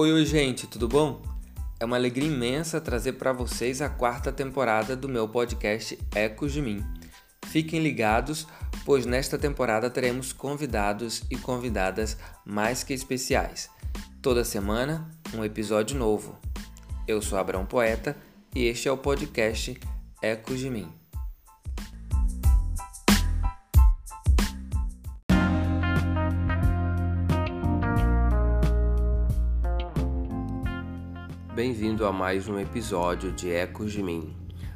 Oi, oi, gente, tudo bom? É uma alegria imensa trazer para vocês a quarta temporada do meu podcast Ecos de Mim. Fiquem ligados, pois nesta temporada teremos convidados e convidadas mais que especiais. Toda semana, um episódio novo. Eu sou Abraão Poeta e este é o podcast Ecos de Mim. Bem-vindo a mais um episódio de Ecos de Mim.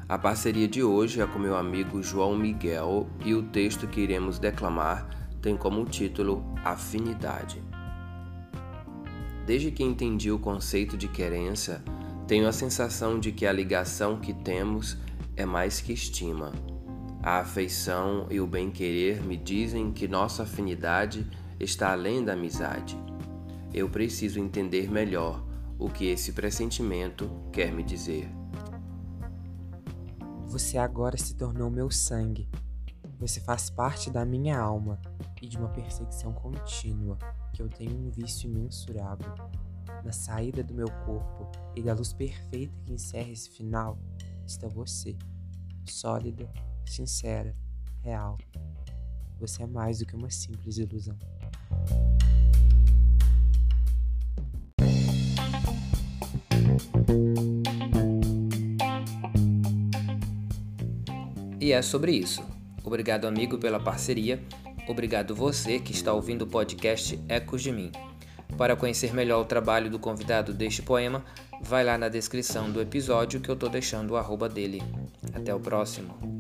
A parceria de hoje é com meu amigo João Miguel e o texto que iremos declamar tem como título Afinidade. Desde que entendi o conceito de querência, tenho a sensação de que a ligação que temos é mais que estima. A afeição e o bem-querer me dizem que nossa afinidade está além da amizade. Eu preciso entender melhor o que esse pressentimento quer me dizer. Você agora se tornou meu sangue. Você faz parte da minha alma e de uma perseguição contínua que eu tenho um vício imensurável. Na saída do meu corpo e da luz perfeita que encerra esse final está você, sólida, sincera, real. Você é mais do que uma simples ilusão. E é sobre isso. Obrigado, amigo, pela parceria. Obrigado você que está ouvindo o podcast Ecos de Mim. Para conhecer melhor o trabalho do convidado deste poema, vai lá na descrição do episódio que eu estou deixando o arroba dele. Até o próximo.